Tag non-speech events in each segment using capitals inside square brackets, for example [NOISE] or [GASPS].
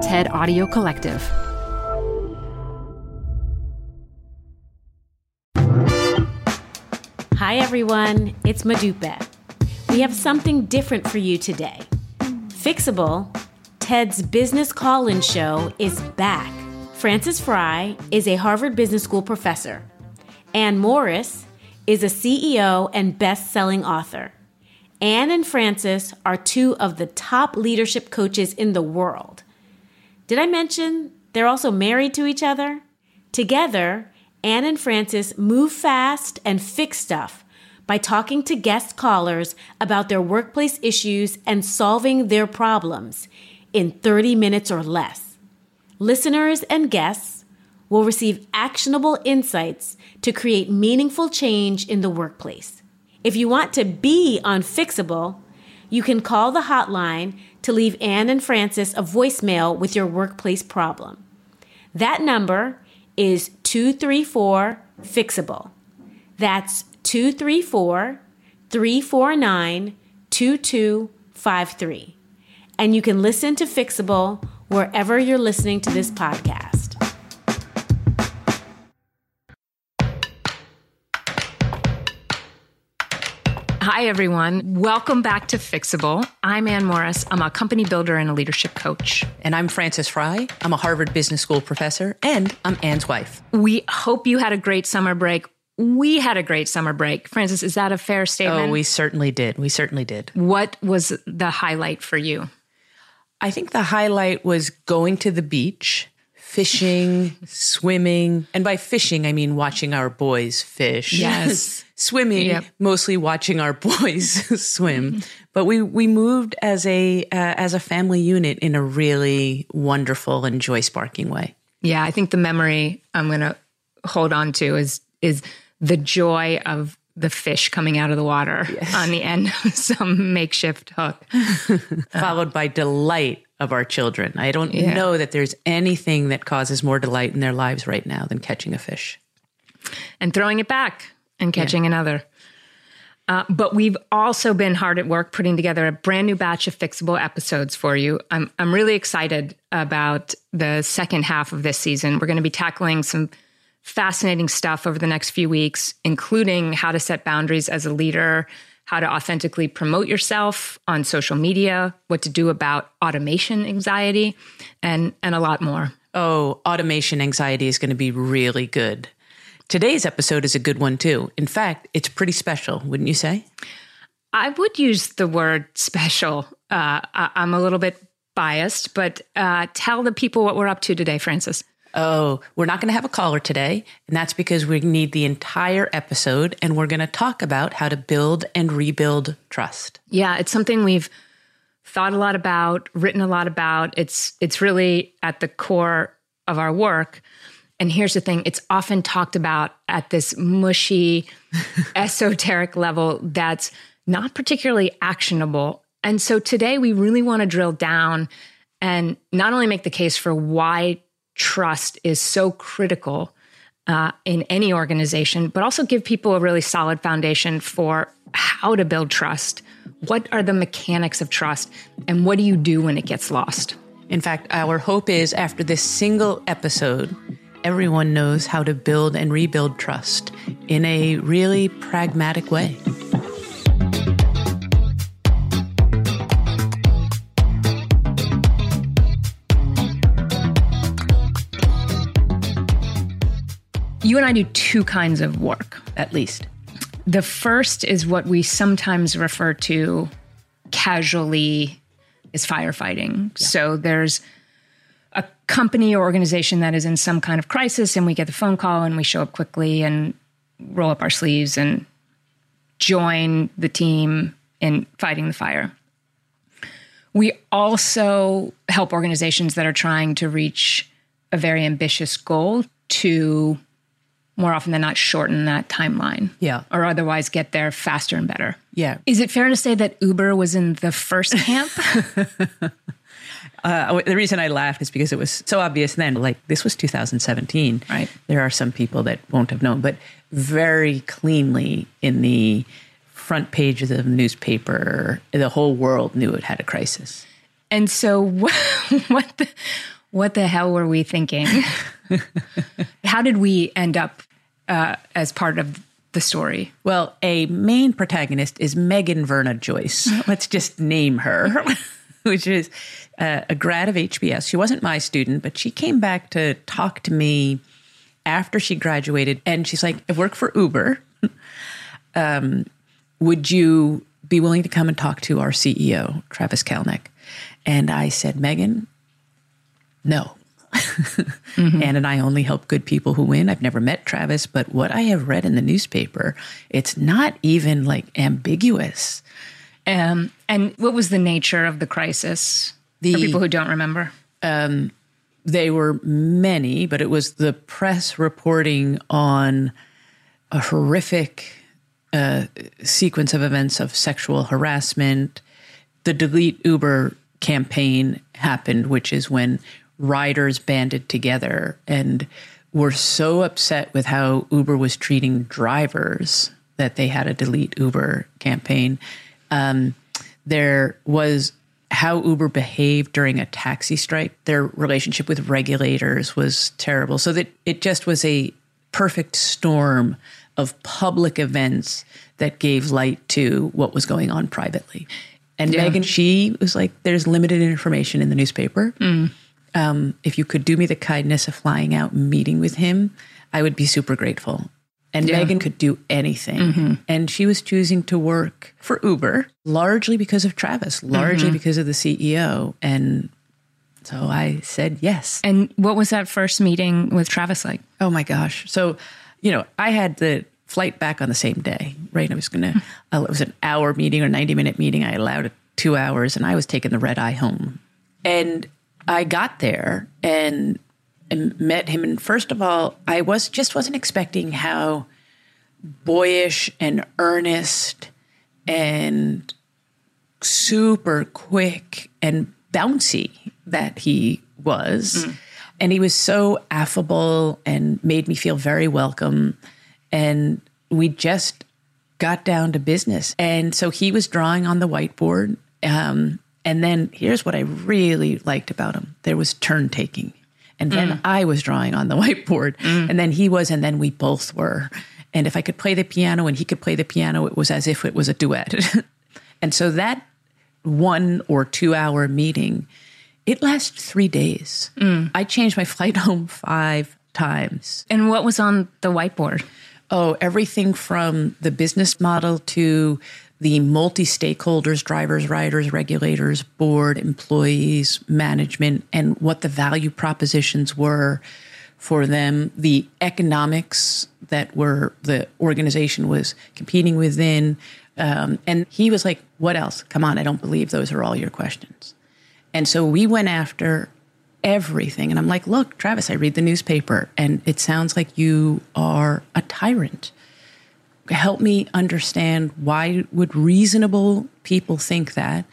TED Audio Collective. Hi, everyone. It's Modupe. We have something different for you today. Fixable, TED's business call in show, is back. Frances Frei is a Harvard Business School professor. Anne Morriss is a CEO and best selling author. Anne and Frances are two of the top leadership coaches in the world. Did I mention they're also married to each other? Together, Anne and Frances move fast and fix stuff by talking to guest callers about their workplace issues and solving their problems in 30 minutes or less. Listeners and guests will receive actionable insights to create meaningful change in the workplace. If you want to be on Fixable, you can call the hotline to leave Anne and Frances a voicemail with your workplace problem. That number is 234 Fixable. That's 234 349 2253. And you can listen to Fixable wherever you're listening to this podcast. Hi, everyone. Welcome back to Fixable. I'm Anne Morriss. I'm a company builder and a leadership coach. And I'm Frances Frei. I'm a Harvard Business School professor, and I'm Anne's wife. We hope you had a great summer break. We had a great summer break. Frances, is that a fair statement? Oh, we certainly did. We certainly did. What was the highlight for you? I think the highlight was going to the beach, fishing, swimming. And by fishing, I mean watching our boys fish. Yes. [LAUGHS] swimming, yep. mostly watching our boys [LAUGHS] swim. But we we moved as a uh, as a family unit in a really wonderful and joy sparking way. Yeah, I think the memory I'm going to hold on to is is the joy of the fish coming out of the water yes. on the end of [LAUGHS] some makeshift hook, followed by delight of our children. I don't yeah. know that there's anything that causes more delight in their lives right now than catching a fish and throwing it back and catching yeah. another. Uh, but we've also been hard at work putting together a brand new batch of fixable episodes for you. I'm I'm really excited about the second half of this season. We're going to be tackling some fascinating stuff over the next few weeks, including how to set boundaries as a leader, how to authentically promote yourself on social media, what to do about automation anxiety, and and a lot more. Oh, automation anxiety is going to be really good. Today's episode is a good one too. In fact, it's pretty special, wouldn't you say? I would use the word special. Uh, I'm a little bit biased, but uh, tell the people what we're up to today, Frances. Oh, we're not going to have a caller today, and that's because we need the entire episode, and we're going to talk about how to build and rebuild trust. Yeah, it's something we've thought a lot about, written a lot about. It's it's really at the core of our work. And here's the thing it's often talked about at this mushy, [LAUGHS] esoteric level that's not particularly actionable. And so today we really want to drill down and not only make the case for why trust is so critical uh, in any organization, but also give people a really solid foundation for how to build trust. What are the mechanics of trust? And what do you do when it gets lost? In fact, our hope is after this single episode, everyone knows how to build and rebuild trust in a really pragmatic way. You and I do two kinds of work, at least. The first is what we sometimes refer to casually as firefighting. Yeah. So there's a company or organization that is in some kind of crisis and we get the phone call and we show up quickly and roll up our sleeves and join the team in fighting the fire. We also help organizations that are trying to reach a very ambitious goal to more often than not shorten that timeline. Yeah. Or otherwise get there faster and better. Yeah. Is it fair to say that Uber was in the first camp? [LAUGHS] Uh, the reason I laughed is because it was so obvious then. Like this was 2017. Right. There are some people that won't have known, but very cleanly in the front pages of the newspaper, the whole world knew it had a crisis. And so, what [LAUGHS] the, what the hell were we thinking? [LAUGHS] How did we end up uh, as part of the story? Well, a main protagonist is Meghan Verena Joyce. [LAUGHS] Let's just name her, [LAUGHS] which is uh, a grad of HBS. She wasn't my student, but she came back to talk to me after she graduated. And she's like, I work for Uber. [LAUGHS] Um, would you be willing to come and talk to our CEO, Travis Kalanick? And I said, Megan, no. Mm-hmm. Anne and I only help good people who win. I've never met Travis, but what I have read in the newspaper, it's not even like ambiguous. Um, and what was the nature of the crisis the, for people who don't remember? Um, they were many, but it was the press reporting on a horrific uh, sequence of events of sexual harassment. The Delete Uber campaign happened, which is when riders banded together and were so upset with how Uber was treating drivers that they had a delete Uber campaign. Um, there was how Uber behaved during a taxi strike. Their relationship with regulators was terrible. So that it just was a perfect storm of public events that gave light to what was going on privately. And yeah. Meghan, she was like, there's limited information in the newspaper. Mm um, if you could do me the kindness of flying out and meeting with him, I would be super grateful. And yeah. Meghan could do anything. Mm-hmm. And she was choosing to work for Uber largely because of Travis, largely mm-hmm. because of the CEO. And so I said yes. And what was that first meeting with Travis like? Oh my gosh. So, you know, I had the flight back on the same day, right? I was going to, hmm. uh, it was an hour meeting or 90 minute meeting. I allowed it two hours and I was taking the red eye home. And I got there and, and met him, and first of all, I was just wasn't expecting how boyish and earnest and super quick and bouncy that he was. Mm. And he was so affable and made me feel very welcome. And we just got down to business. And so he was drawing on the whiteboard. Um, and then here's what I really liked about him there was turn taking. And then mm. I was drawing on the [LAUGHS] whiteboard, mm. and then he was, and then we both were. And if I could play the piano and he could play the piano, it was as if it was a duet. [LAUGHS] and so that one or two hour meeting, it lasted three days. Mm. I changed my [LAUGHS] flight home five times. And what was on the whiteboard? Oh, everything from the business model to the multi stakeholders, drivers, riders, regulators, board, employees, management, and what the value propositions were for them, the economics that were the organization was competing within. Um, and he was like, What else? Come on, I don't believe those are all your questions. And so we went after everything. And I'm like, Look, Travis, I read the newspaper, and it sounds like you are a tyrant help me understand why would reasonable people think that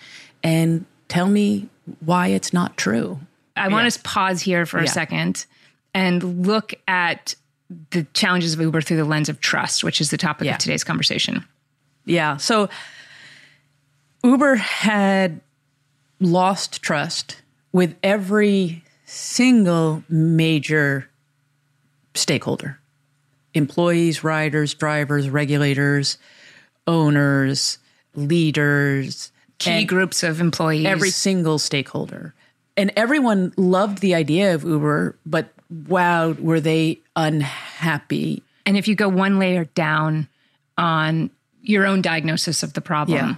and tell me why it's not true. I want to pause here for yeah. a second and look at the challenges of Uber through the lens of trust, which is the topic yeah. of today's conversation. Yeah. So Uber had lost trust with every single major stakeholder employees, riders, drivers, regulators, owners, leaders, key groups of employees, every single stakeholder. And everyone loved the idea of Uber, but wow, were they unhappy. And if you go one layer down on your own diagnosis of the problem, yeah.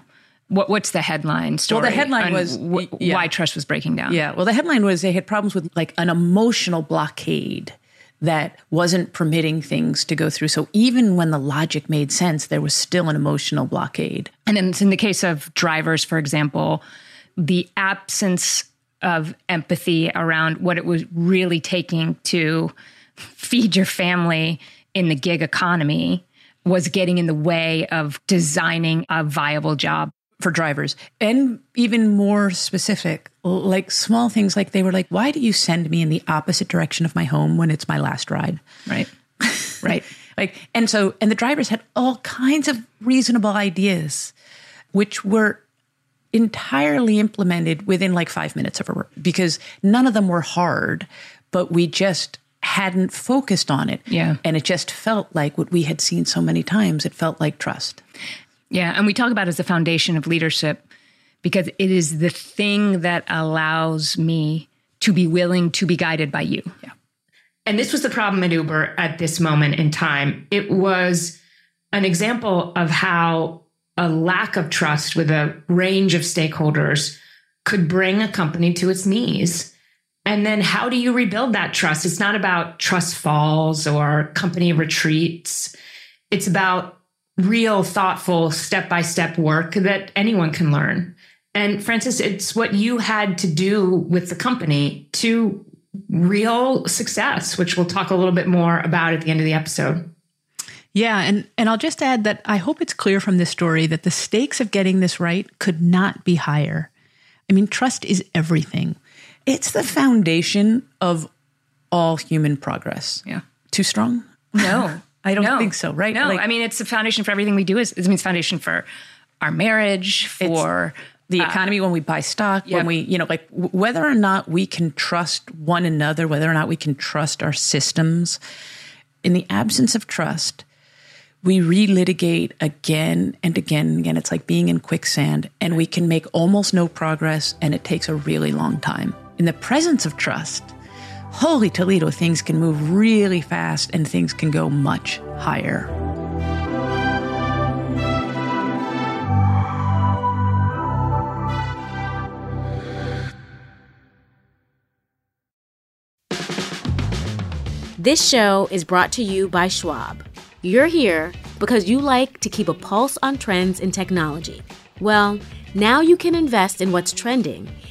what, what's the headline story? Well, the headline was w- yeah. why trust was breaking down. Yeah. Well, the headline was they had problems with like an emotional blockade that wasn't permitting things to go through. So even when the logic made sense, there was still an emotional blockade. And in, in the case of drivers, for example, the absence of empathy around what it was really taking to feed your family in the gig economy was getting in the way of designing a viable job for drivers and even more specific like small things like they were like why do you send me in the opposite direction of my home when it's my last ride right [LAUGHS] right like and so and the drivers had all kinds of reasonable ideas which were entirely implemented within like five minutes of a because none of them were hard, but we just hadn't focused on it. Yeah. And it just felt like what we had seen so many times. It felt like trust. Yeah. And we talk about as the foundation of leadership because it is the thing that allows me to be willing to be guided by you. Yeah. And this was the problem at Uber at this moment in time. It was an example of how a lack of trust with a range of stakeholders could bring a company to its knees. And then how do you rebuild that trust? It's not about trust falls or company retreats. It's about real, thoughtful, step by step work that anyone can learn. And Frances, it's what you had to do with the company to real success, which we'll talk a little bit more about at the end of the episode. Yeah, and and I'll just add that I hope it's clear from this story that the stakes of getting this right could not be higher. I mean, trust is everything. It's the foundation of all human progress. Yeah. Too strong? No. [LAUGHS] I don't no. think so, right? No, Like- I mean it's the foundation for everything we do. Is it means foundation for our marriage, for the uh, economy when we buy stock Yep. when we you know like w- whether or not we can trust one another whether or not we can trust our systems in the absence of trust we relitigate again and again and again it's like being in quicksand and we can make almost no progress and it takes a really long time in the presence of trust holy toledo things can move really fast and things can go much higher This show is brought to you by Schwab. You're here because you like to keep a pulse on trends in technology. Well, now you can invest in what's trending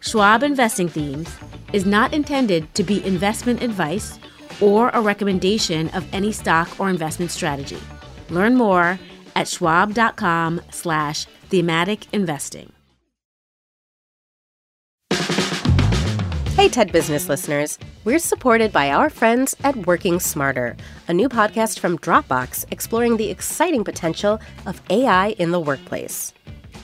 Schwab Investing Themes is not intended to be investment advice or a recommendation of any stock or investment strategy. Learn more at schwab.com slash thematic investing. Hey, TED Business listeners. We're supported by our friends at Working Smarter, a new podcast from Dropbox exploring the exciting potential of AI in the workplace.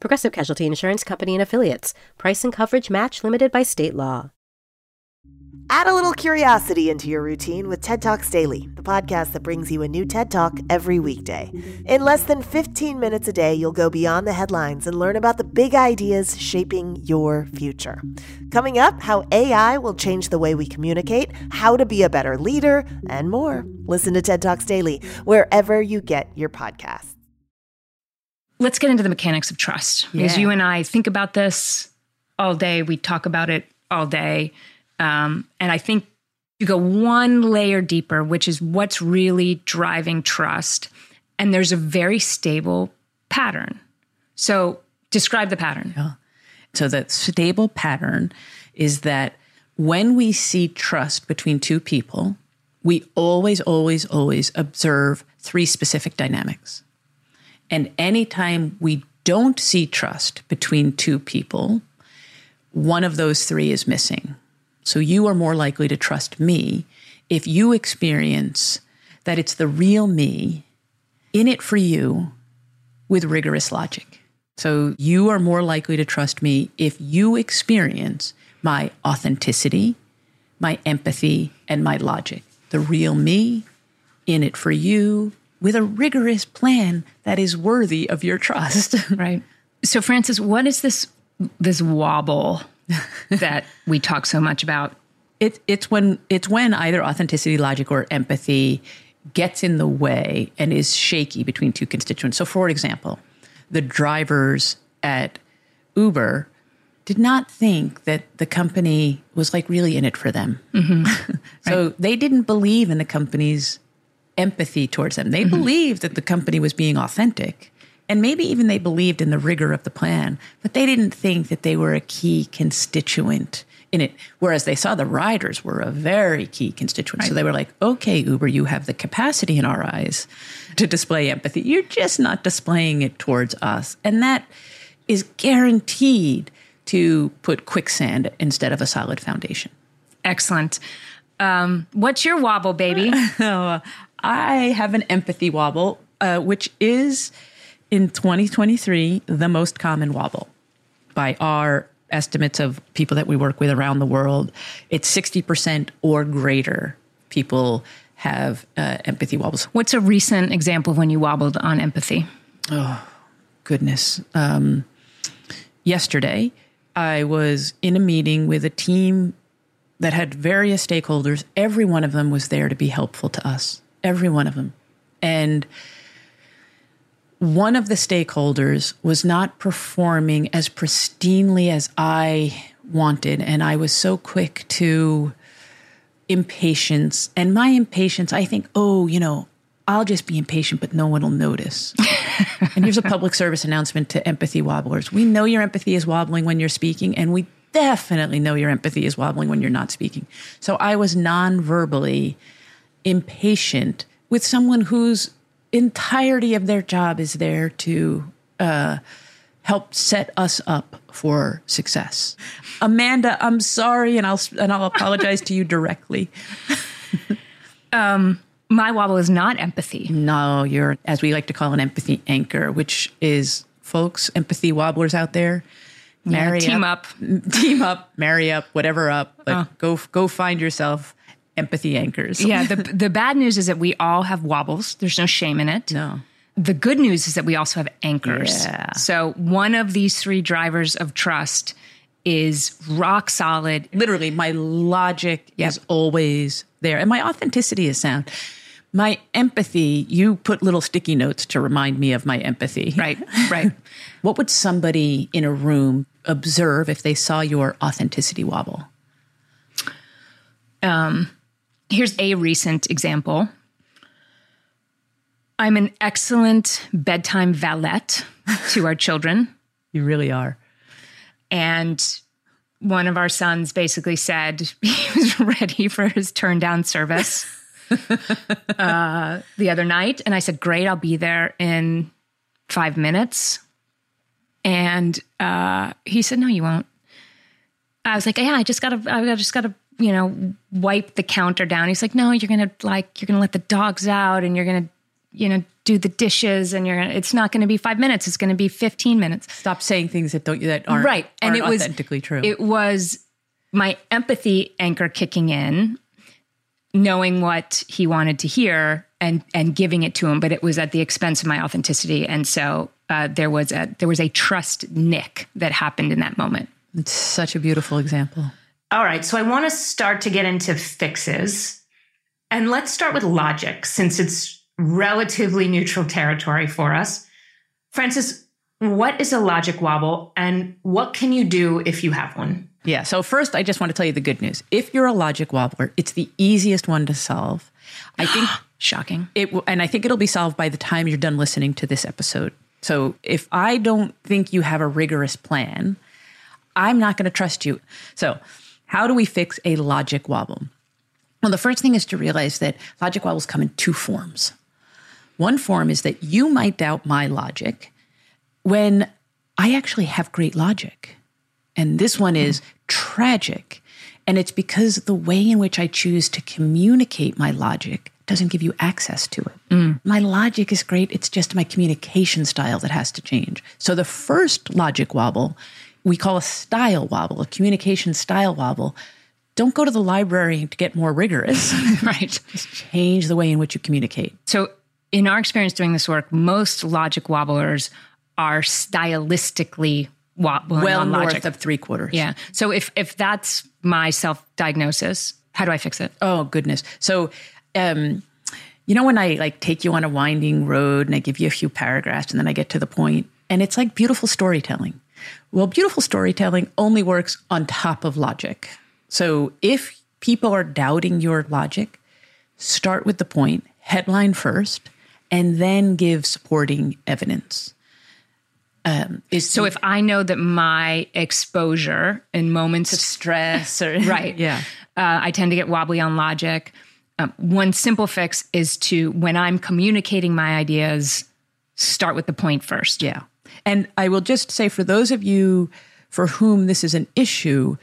Progressive Casualty Insurance Company and Affiliates. Price and coverage match limited by state law. Add a little curiosity into your routine with TED Talks Daily, the podcast that brings you a new TED Talk every weekday. In less than 15 minutes a day, you'll go beyond the headlines and learn about the big ideas shaping your future. Coming up, how AI will change the way we communicate, how to be a better leader, and more. Listen to TED Talks Daily wherever you get your podcasts. Let's get into the mechanics of trust because Yeah. you and I think about this all day. We talk about it all day. Um, and I think you go one layer deeper, which is what's really driving trust. And there's a very stable pattern. So describe the pattern. So the stable pattern is that when we see trust between two people, we always, always, always observe three specific dynamics. And anytime we don't see trust between two people, one of those three is missing. So you are more likely to trust me if you experience that it's the real me in it for you with rigorous logic. So you are more likely to trust me if you experience my authenticity, my empathy, and my logic. The real me in it for you with a rigorous plan that is worthy of your trust. [LAUGHS] Right. So Frances, what is this this wobble [LAUGHS] that we talk so much about? It, it's when it's when either authenticity, logic, or empathy gets in the way and is shaky between two constituents. So, for example, the drivers at Uber did not think that the company was like really in it for them. Mm-hmm. [LAUGHS] so right. they didn't believe in the company's empathy towards them. They mm-hmm. believed that the company was being authentic. And maybe even they believed in the rigor of the plan, but they didn't think that they were a key constituent in it. Whereas they saw the riders were a very key constituent. Right. So they were like, okay, Uber, you have the capacity in our eyes to display empathy. You're just not displaying it towards us. And that is guaranteed to put quicksand instead of a solid foundation. Excellent. Um, what's your wobble, baby? [LAUGHS] oh, I have an empathy wobble, uh, which is in 2023 the most common wobble by our estimates of people that we work with around the world, it's 60% or greater people have uh, empathy wobbles. What's a recent example of when you wobbled on empathy? Oh, goodness. Um, yesterday, I was in a meeting with a team that had various stakeholders. Every one of them was there to be helpful to us, every one of them. And one of the stakeholders was not performing as pristinely as I wanted. And I was so quick to impatience. And my impatience, I think, oh, you know, I'll just be impatient, but no one will notice. [LAUGHS] and here's a public service announcement to empathy wobblers. We know your empathy is wobbling when you're speaking, and we definitely know your empathy is wobbling when you're not speaking. So I was non verbally impatient with someone whose entirety of their job is there to uh, help set us up for success. Amanda, I'm sorry, and I'll and I'll apologize to you directly. [LAUGHS] um, my wobble is not empathy. No, you're as we like to call an empathy anchor, which is folks, empathy wobblers out there. Marry yeah, team up, up, [LAUGHS] team up, marry up, whatever up. But oh. go go find yourself empathy anchors. Yeah. The, [LAUGHS] the bad news is that we all have wobbles. There's no shame in it. No. The good news is that we also have anchors. Yeah. So one of these three drivers of trust is rock solid. Literally, my logic yep. is always there, and my authenticity is sound. My empathy, you put little sticky notes to remind me of my empathy. [LAUGHS] Right, right. what would somebody in a room observe if they saw your authenticity wobble? Um, Here's a recent example. I'm an excellent bedtime valet to our children. [LAUGHS] You really are. And one of our sons basically said [LAUGHS] he was ready for his turn down service [LAUGHS] uh, the other night. And I said, Great, I'll be there in five minutes. And uh, he said, No, you won't. I was like, Yeah, I just gotta, I just gotta you know, wipe the counter down. He's like, no, you're going to like, you're going to let the dogs out and you're going to, you know, do the dishes and you're going to, it's not going to be five minutes. It's going to be 15 minutes. Stop saying things that don't, that aren't, right. And aren't it was authentically true. It was my empathy anchor kicking in, knowing what he wanted to hear and, and giving it to him, but it was at the expense of my authenticity. And so uh, there was a, there was a trust nick that happened in that moment. It's such a beautiful example. All right, so I want to start to get into fixes. And let's start with logic since it's relatively neutral territory for us. Frances, what is a logic wobble and what can you do if you have one? Yeah, so first, I just want to tell you the good news. If you're a logic wobbler, it's the easiest one to solve. I [GASPS] think shocking. It and I think it'll be solved by the time you're done listening to this episode. So if I don't think you have a rigorous plan, I'm not going to trust you. So how do we fix a logic wobble? Well, the first thing is to realize that logic wobbles come in two forms. One form is that you might doubt my logic when I actually have great logic. And this one is tragic. And it's because the way in which I choose to communicate my logic doesn't give you access to it. Mm. My logic is great. It's just my communication style that has to change. So the first logic wobble, we call a style wobble, a communication style wobble. Don't go to the library to get more rigorous. [LAUGHS] Right. Just change the way in which you communicate. So, in our experience doing this work, most logic wobblers are stylistically wobbling Well on north logic. of three quarters. yeah. So if if that's my self diagnosis, how do I fix it? Oh goodness. So, um, you know when I like take you on a winding road and I give you a few paragraphs and then I get to the point and it's like beautiful storytelling. Well, beautiful storytelling only works on top of logic. So if people are doubting your logic, start with the point, headline first, and then give supporting evidence. Um, is So if I know that my exposure in moments of stress or [LAUGHS] right, yeah. uh, I tend to get wobbly on logic. Um, one simple fix is to when I'm communicating my ideas, start with the point first. Yeah. And I will just say for those of you for whom this is an issue,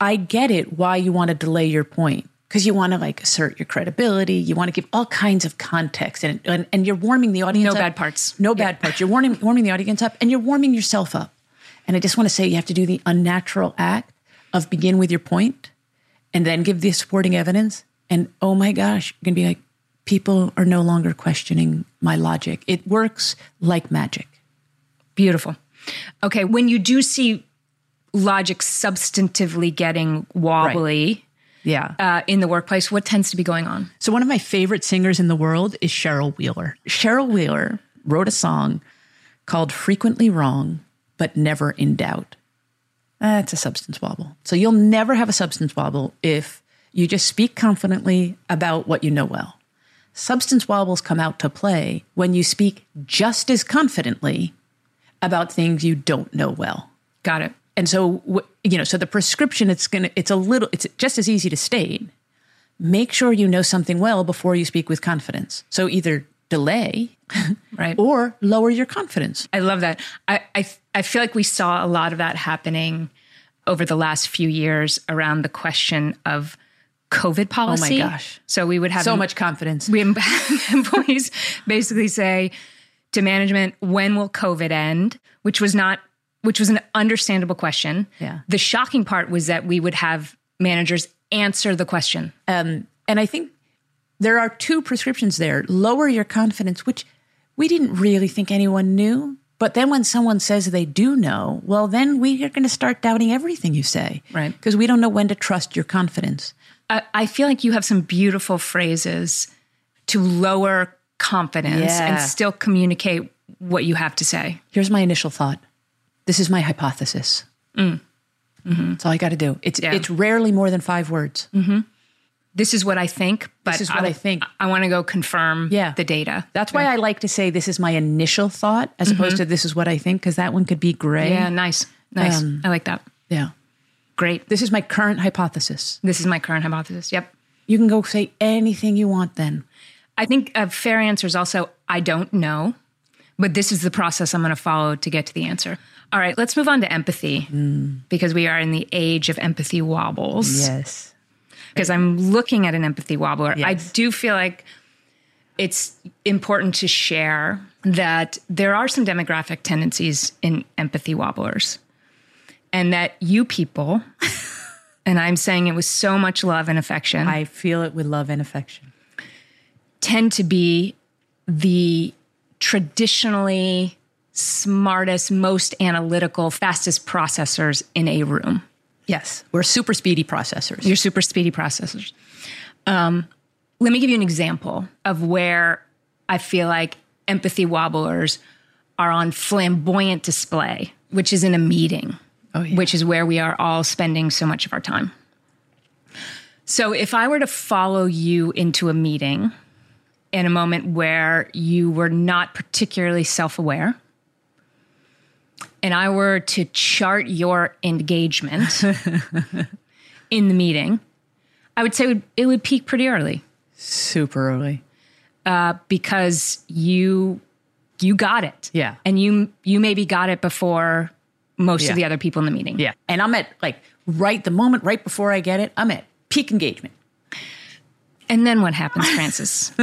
I get it why you want to delay your point because you want to like assert your credibility. You want to give all kinds of context and, and, and you're warming the audience No up. bad parts. No bad parts. You're warming, warming the audience up and you're warming yourself up. And I just want to say you have to do the unnatural act of begin with your point and then give the supporting evidence. And oh my gosh, you're going to be like, people are no longer questioning my logic. It works like magic. Beautiful. Okay, when you do see logic substantively getting wobbly Yeah. uh, in the workplace, what tends to be going on? So, one of my favorite singers in the world is Cheryl Wheeler. Cheryl Wheeler wrote a song called Frequently Wrong, but Never in Doubt. That's a substance wobble. So you'll never have a substance wobble if you just speak confidently about what you know well. Substance wobbles come out to play when you speak just as confidently about things you don't know well. Got it. And so, you know, so the prescription, it's going to, it's a little, it's just as easy to state. Make sure you know something well before you speak with confidence. So either delay [LAUGHS] Right. or lower your confidence. I love that. I, I I feel like we saw a lot of that happening over the last few years around the question of COVID policy. Oh my gosh. So we would have So much confidence. we have [LAUGHS] employees basically say to management, when will COVID end? Which was not which was an understandable question. Yeah. The shocking part was that we would have managers answer the question. Um, and I think there are two prescriptions there lower your confidence, which we didn't really think anyone knew. But then when someone says they do know, well, then we are going to start doubting everything you say. Right. Because we don't know when to trust your confidence. I, I feel like you have some beautiful phrases to lower confidence Yeah. and still communicate what you have to say. Here's my initial thought. This is my hypothesis. Mm. Mm-hmm. That's all I got to do. It's Yeah. it's rarely more than five words. Mm-hmm. This is what I think, but This is what I think. I want to go confirm Yeah. the data. That's why I like to say this is my initial thought as mm-hmm. opposed to this is what I think because that one could be gray. Yeah, nice. Nice. Um, I like that. Yeah. Great. This is my current hypothesis. This is my current hypothesis. Yep. You can go say anything you want then. I think a fair answer is also I don't know, but this is the process I'm going to follow to get to the answer. All right, let's move on to empathy because we are in the age of empathy wobbles. Yes. Because I'm looking at an empathy wobbler. I do feel like it's important to share that there are some demographic tendencies in empathy wobblers and that you people, [LAUGHS] and I'm saying it with so much love and affection. I feel it with love and affection. Tend to be the traditionally smartest, most analytical, fastest processors in a room. Yes. We're super speedy processors. You're super speedy processors. Um, let me give you an example of where I feel like empathy wobblers are on flamboyant display, which is in a meeting, Oh, yeah. which is where we are all spending so much of our time. So if I were to follow you into a meeting in a moment where you were not particularly self aware, and I were to chart your engagement [LAUGHS] in the meeting, I would say it would, it would peak pretty early super early. Uh, because you you got it. Yeah. And you you maybe got it before most Yeah. of the other people in the meeting. Yeah. And I'm at like right the moment, right before I get it, I'm at peak engagement. And then what happens, Frances? [LAUGHS]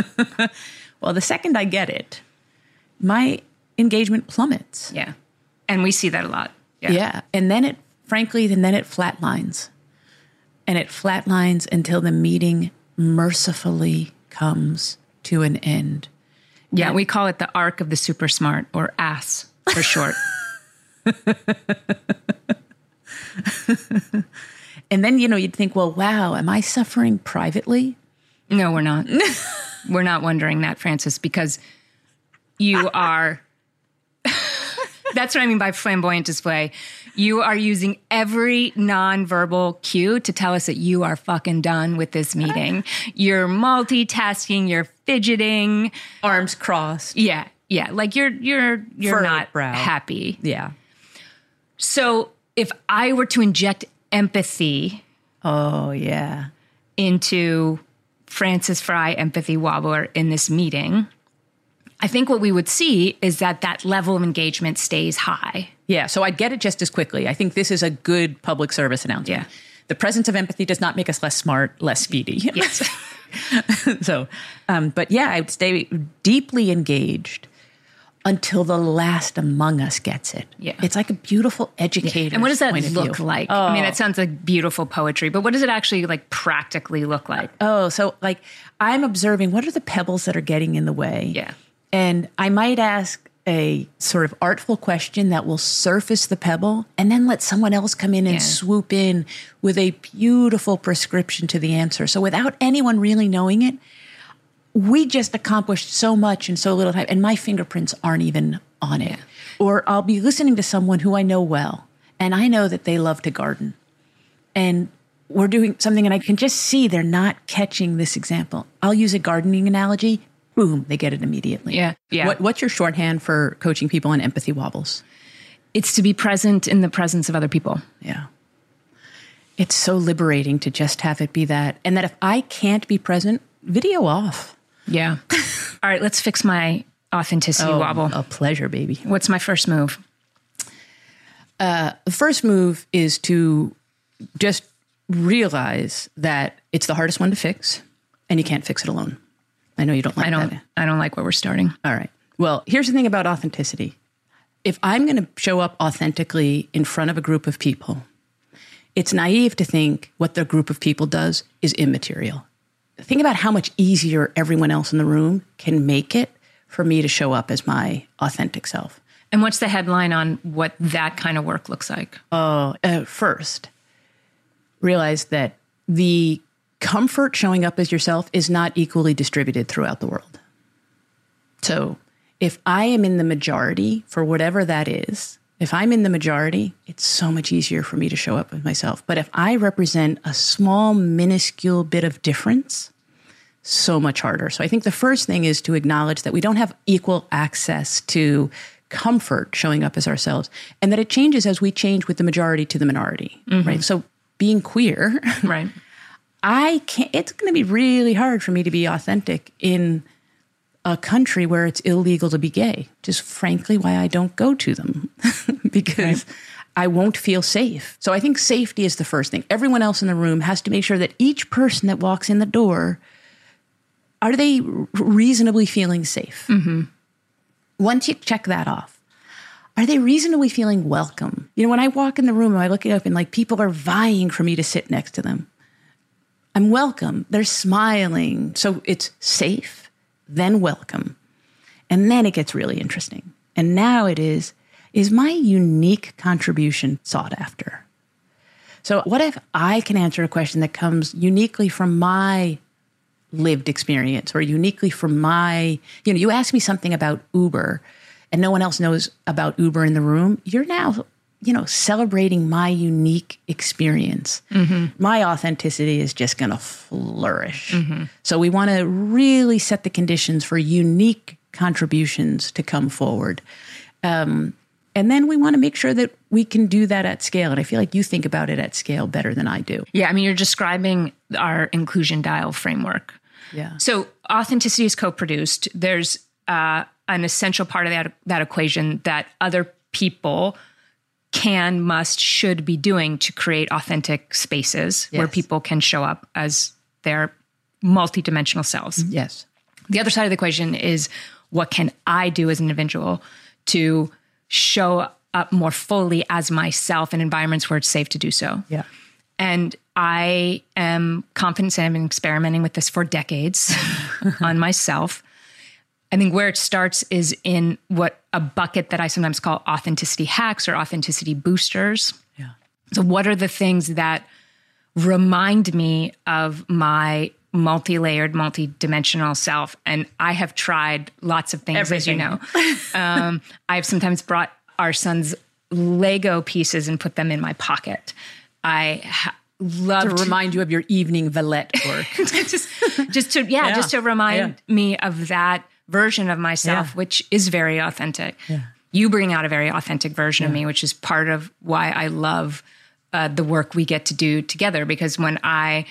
Well, the second I get it, my engagement plummets. yeah. And we see that a lot. Yeah. And then it, frankly, and then it flatlines. And it flatlines until the meeting mercifully comes to an end. Yeah, we call it the arc of the super smart or ASS for short. [LAUGHS] And then, you know, you'd think, well, wow, am I suffering privately? No, we're not. [LAUGHS] we're not wondering that, Frances, because you [LAUGHS] are. That's what I mean by flamboyant display. You are using every nonverbal cue to tell us that you are fucking done with this meeting. [LAUGHS] You're multitasking, you're fidgeting. Arms crossed. Yeah, yeah. Like you're you're you're Furrowed not brow. happy. Yeah. So if I were to inject empathy Oh, yeah. into Frances Frei empathy wobbler in this meeting, I think what we would see is that that level of engagement stays high. Yeah. So I'd get it just as quickly. I think this is a good public service announcement. Yeah. The presence of empathy does not make us less smart, less speedy. Yes. [LAUGHS] so, um, but yeah, I would stay deeply engaged until the last among us gets it. Yeah. It's like a beautiful educator. and what does that look like? I mean, it oh. sounds like beautiful poetry, but what does it actually like practically look like? Oh, so like I'm observing what are the pebbles that are getting in the way? Yeah. And I might ask a sort of artful question that will surface the pebble and then let someone else come in and Yeah. swoop in with a beautiful prescription to the answer. So without anyone really knowing it, we just accomplished so much in so little time and my fingerprints aren't even on it. Or I'll be listening to someone who I know well and I know that they love to garden. And we're doing something and I can just see they're not catching this example. I'll use a gardening analogy. Boom, they get it immediately. Yeah, yeah. What, what's your shorthand for coaching people on empathy wobbles? It's to be present in the presence of other people. Yeah. It's so liberating to just have it be that. And that if I can't be present, video off. Yeah. [LAUGHS] All right, let's fix my authenticity oh, wobble. A pleasure, baby. What's my first move? Uh, the first move is to just realize that it's the hardest one to fix and you can't fix it alone. I know you don't like I don't that. I don't like where we're starting. All right. Well, here's the thing about authenticity. If I'm going to show up authentically in front of a group of people, it's naive to think what the group of people does is immaterial. Think about how much easier everyone else in the room can make it for me to show up as my authentic self. And what's the headline on what that kind of work looks like? uh, first, realize that the comfort showing up as yourself is not equally distributed throughout the world. So, if I am in the majority for whatever that is, if I'm in the majority, it's so much easier for me to show up as myself. But if I represent a small, minuscule bit of difference, so much harder. So I think the first thing is to acknowledge that we don't have equal access to comfort showing up as ourselves and that it changes as we change with the majority to the minority, mm-hmm. right? So being queer, Right. [LAUGHS] I can't it's going to be really hard for me to be authentic in a country where it's illegal to be gay. Just frankly why I don't go to them [LAUGHS] because I won't feel safe. So I think safety is the first thing. Everyone else in the room has to make sure that each person that walks in the door are they reasonably feeling safe? Mm-hmm. Once you check that off, are they reasonably feeling welcome? You know, when I walk in the room, and I look it up and like people are vying for me to sit next to them. I'm welcome. They're smiling. So it's safe, then welcome. And then it gets really interesting. And now it is is my unique contribution sought after? So, what if I can answer a question that comes uniquely from my lived experience or uniquely from my, you know, you ask me something about Uber and no one else knows about Uber in the room, you're now, you know, celebrating my unique experience. My authenticity is just going to flourish. So we want to really set the conditions for unique contributions to come forward. Um, and then we want to make sure that we can do that at scale. And I feel like you think about it at scale better than I do. Yeah, I mean, you're describing our inclusion dial framework. Yeah. So authenticity is co-produced. There's uh, an essential part of that that equation that other people can, must, should be doing to create authentic spaces where people can show up as their multidimensional selves. Yes. The other side of the equation is what can I do as an individual to show up more fully as myself in environments where it's safe to do so. Yeah. And I am confident and I've been experimenting with this for decades [LAUGHS] on myself. I think where it starts is in what a bucket that I sometimes call authenticity hacks or authenticity boosters. Yeah. So, what are the things that remind me of my multi layered, multi dimensional self? And I have tried lots of things, as you know. um, [LAUGHS] I've sometimes brought our son's Lego pieces and put them in my pocket. I ha- love To remind you of your evening Valette work. [LAUGHS] just just to yeah, Yeah. just to remind me of that version of myself Yeah. which is very authentic. You bring out a very authentic version of me which is part of why i love uh, the work we get to do together because when i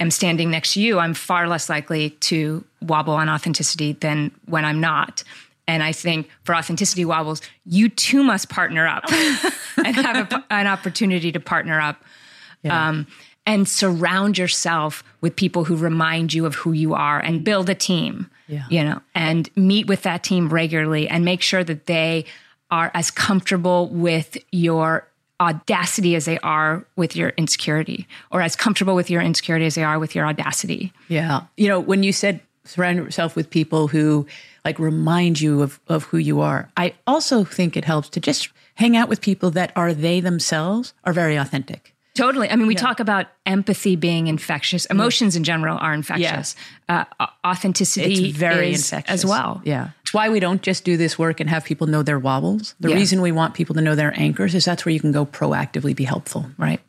am standing next to you i'm far less likely to wobble on authenticity than when i'm not. And i think for authenticity wobbles you too must partner up [LAUGHS] and have a, an opportunity to partner up um, and surround yourself with people who remind you of who you are and build a team Yeah. you know and meet with that team regularly and make sure that they are as comfortable with your audacity as they are with your insecurity or as comfortable with your insecurity as they are with your audacity Yeah. You know, when you said surround yourself with people who like remind you of, of who you are, I also think it helps to just hang out with people that are they themselves are very authentic. Totally. I mean, we talk about empathy being infectious. Emotions in general are infectious. Uh, authenticity It's very infectious as well. Yeah. It's why we don't just do this work and have people know their wobbles. The Yeah. reason we want people to know their anchors is that's where you can go proactively be helpful. Right.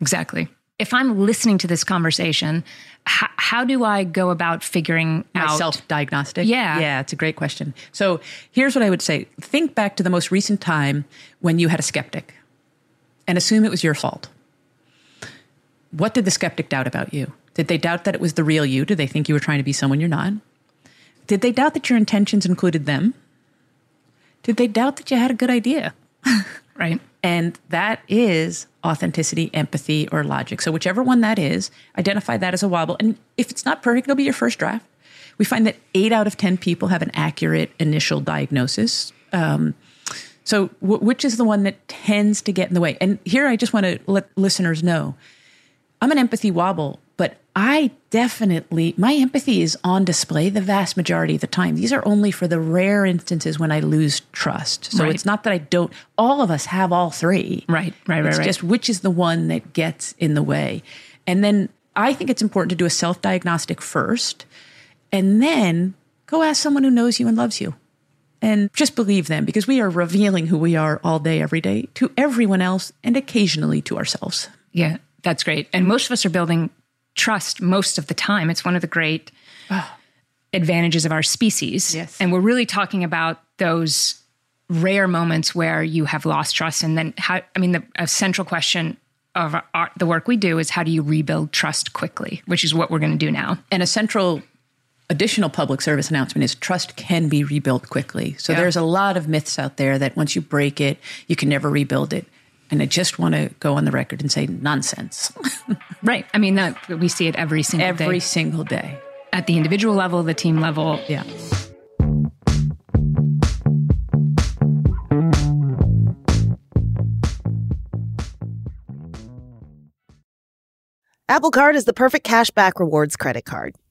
Exactly. If I'm listening to this conversation, h- how do I go about figuring My out self diagnostic? Yeah. Yeah, it's a great question. So here's what I would say think back to the most recent time when you had a skeptic and assume it was your fault. What did the skeptic doubt about you? Did they doubt that it was the real you? Did they think you were trying to be someone you're not? Did they doubt that your intentions included them? Did they doubt that you had a good idea? [LAUGHS] right? And that is authenticity, empathy, or logic. So, whichever one that is, identify that as a wobble. And if it's not perfect, it'll be your first draft. We find that eight out of 10 people have an accurate initial diagnosis. Um, so, w- which is the one that tends to get in the way? And here I just want to let listeners know I'm an empathy wobble, but I definitely, my empathy is on display the vast majority of the time. These are only for the rare instances when I lose trust. So Right. it's not that I don't, all of us have all three. Right, right, right, It's right. just which is the one that gets in the way. And then I think it's important to do a self diagnostic first and then go ask someone who knows you and loves you. And just believe them because we are revealing who we are all day, every day to everyone else and occasionally to ourselves. Yeah, that's great. And most of us are building trust most of the time. It's one of the great [SIGHS] advantages of our species. Yes. And we're really talking about those rare moments where you have lost trust. And then, how, I mean, the a central question of our, the work we do is how do you rebuild trust quickly, which is what we're going to do now. And a central additional public service announcement is trust can be rebuilt quickly. So Yeah. there's a lot of myths out there that once you break it, you can never rebuild it. And I just want to go on the record and say nonsense [LAUGHS] Right. I mean, that we see it every single every day single day. at the individual level, the team level. Yeah. Apple Card is the perfect cashback rewards credit card.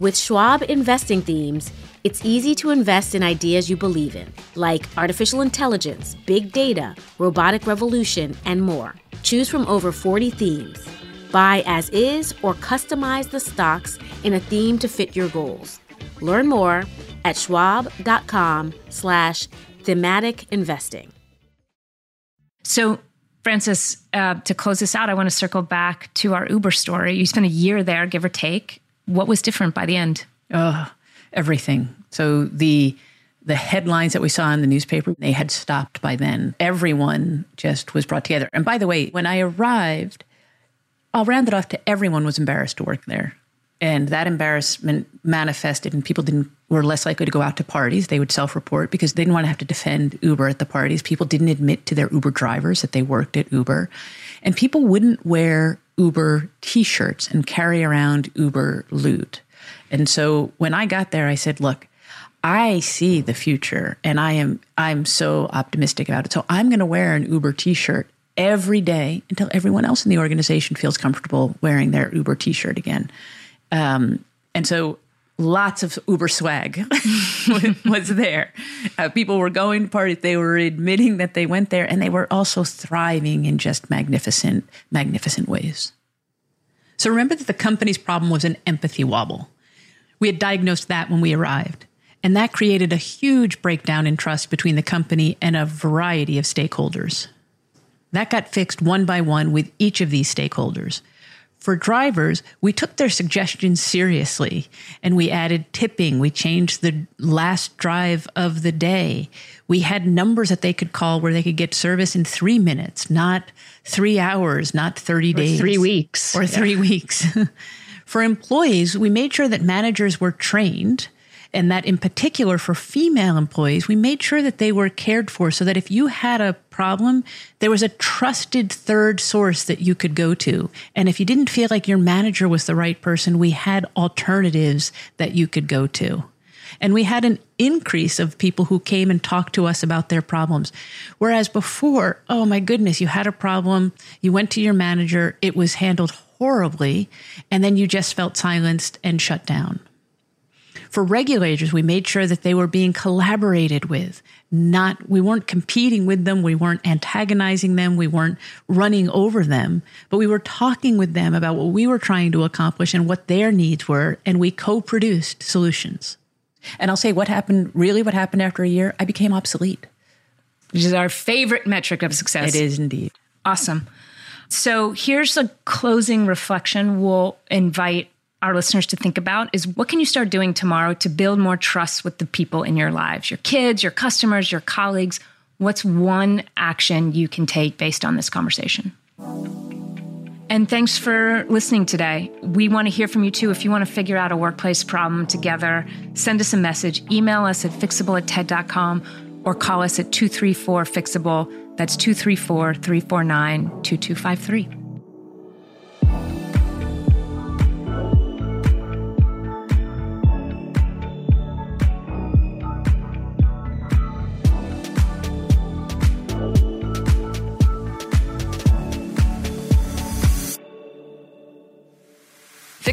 With Schwab investing themes, it's easy to invest in ideas you believe in, like artificial intelligence, big data, robotic revolution, and more. Choose from over 40 themes. Buy as is or customize the stocks in a theme to fit your goals. Learn more at schwab.com slash thematic investing. So Frances, uh, to close this out, I want to circle back to our Uber story. You spent a year there, give or take. What was different by the end? Oh, everything. So the the headlines that we saw in the newspaper, they had stopped by then. Everyone just was brought together. And by the way, when I arrived, I'll round it off to everyone was embarrassed to work there. And that embarrassment manifested and people didn't were less likely to go out to parties. They would self-report because they didn't want to have to defend Uber at the parties. People didn't admit to their Uber drivers that they worked at Uber. And people wouldn't wear Uber t-shirts and carry around Uber loot. And so when I got there, I said, look, I see the future and I am I'm so optimistic about it. So I'm going to wear an Uber t-shirt every day until everyone else in the organization feels comfortable wearing their Uber t-shirt again. Um, and so lots of Uber swag [LAUGHS] was there. Uh, people were going to parties. They were admitting that they went there, and they were also thriving in just magnificent, magnificent ways. So remember that the company's problem was an empathy wobble. We had diagnosed that when we arrived, and that created a huge breakdown in trust between the company and a variety of stakeholders. That got fixed one by one with each of these stakeholders. For drivers, we took their suggestions seriously and we added tipping. We changed the last drive of the day. We had numbers that they could call where they could get service in three minutes, not three hours, not 30 Or days. three weeks. Or three [LAUGHS] weeks. for employees, we made sure that managers were trained and that in particular for female employees, we made sure that they were cared for so that if you had a problem, there was a trusted third source that you could go to. And if you didn't feel like your manager was the right person, we had alternatives that you could go to. And we had an increase of people who came and talked to us about their problems. Whereas before, oh my goodness, you had a problem, you went to your manager, it was handled horribly, and then you just felt silenced and shut down. For regulators, we made sure that they were being collaborated with. Not, we weren't competing with them. We weren't antagonizing them. We weren't running over them, but we were talking with them about what we were trying to accomplish and what their needs were. And we co-produced solutions. And I'll say what happened, really what happened after a year, I became obsolete. Which is our favorite metric of success. It is indeed. Awesome. So here's a closing reflection we'll invite our listeners to think about is what can you start doing tomorrow to build more trust with the people in your lives, your kids, your customers, your colleagues? What's one action you can take based on this conversation? And thanks for listening today. We want to hear from you too. If you want to figure out a workplace problem together, send us a message, email us at fixable at TED.com or call us at 234 Fixable. That's 234 349 2253.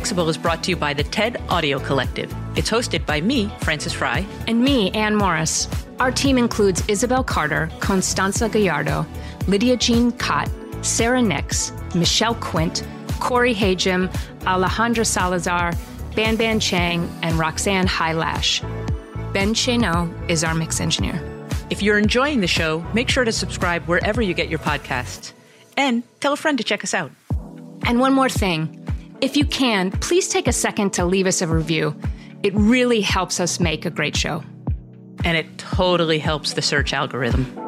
Fixable is brought to you by the TED Audio Collective. It's hosted by me, Frances Frei. And me, Anne Morriss. Our team includes Isabel Carter, Constanza Gallardo, Lydia Jean Kott, Sarah Nix, Michelle Quint, Corey Hajim, Alejandra Salazar, Banban Cheng, and Roxanne Hai Lash. Ben Chesneau is our mix engineer. If you're enjoying the show, make sure to subscribe wherever you get your podcasts. And tell a friend to check us out. And one more thing. If you can, please take a second to leave us a review. It really helps us make a great show. And it totally helps the search algorithm.